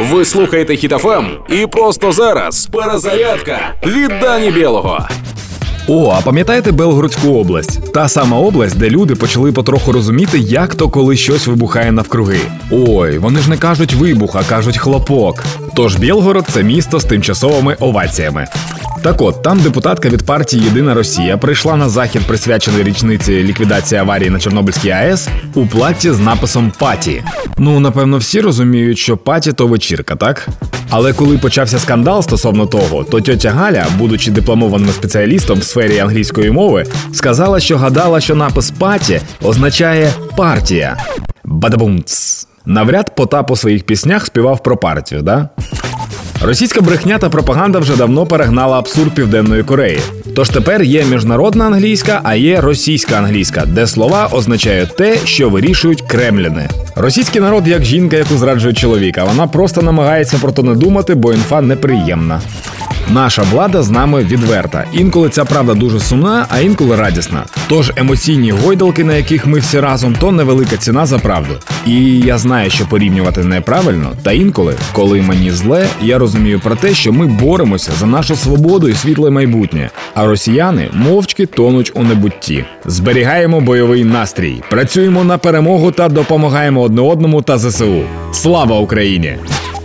Ви слухаєте Хітофем і просто зараз перезарядка від Дані Білого. О, а пам'ятаєте Белгородську область? Та сама область, де люди почали потроху розуміти, як то коли щось вибухає навкруги. Ой, вони ж не кажуть вибух, а кажуть хлопок. Тож Білгород це місто з тимчасовими оваціями. Так от, там депутатка від партії Єдина Росія прийшла на захід, присвячений річниці ліквідації аварії на Чорнобильській АЕС у платі з написом Паті. Ну, напевно, всі розуміють, що паті то вечірка, так? Але коли почався скандал стосовно того, то тьотя Галя, будучи дипломованим спеціалістом в сфері англійської мови, сказала, що гадала, що напис паті означає партія. Бадабумц. Навряд Потап у своїх піснях співав про партію, да? Російська брехня та пропаганда вже давно перегнала абсурд Південної Кореї. Тож тепер є міжнародна англійська, а є російська англійська, де слова означають те, що вирішують кремліни. Російський народ як жінка, яку зраджує чоловіка. Вона просто намагається про то не думати, бо інфа неприємна. Наша влада з нами відверта. Інколи ця правда дуже сумна, а інколи радісна. Тож емоційні гойдалки, на яких ми всі разом, то невелика ціна за правду. І я знаю, що порівнювати неправильно, та інколи, коли мені зле, я розумію про те, що ми боремося за нашу свободу і світле майбутнє. А росіяни мовчки тонуть у небутті. Зберігаємо бойовий настрій, працюємо на перемогу та допомагаємо одне одному та ЗСУ. Слава Україні!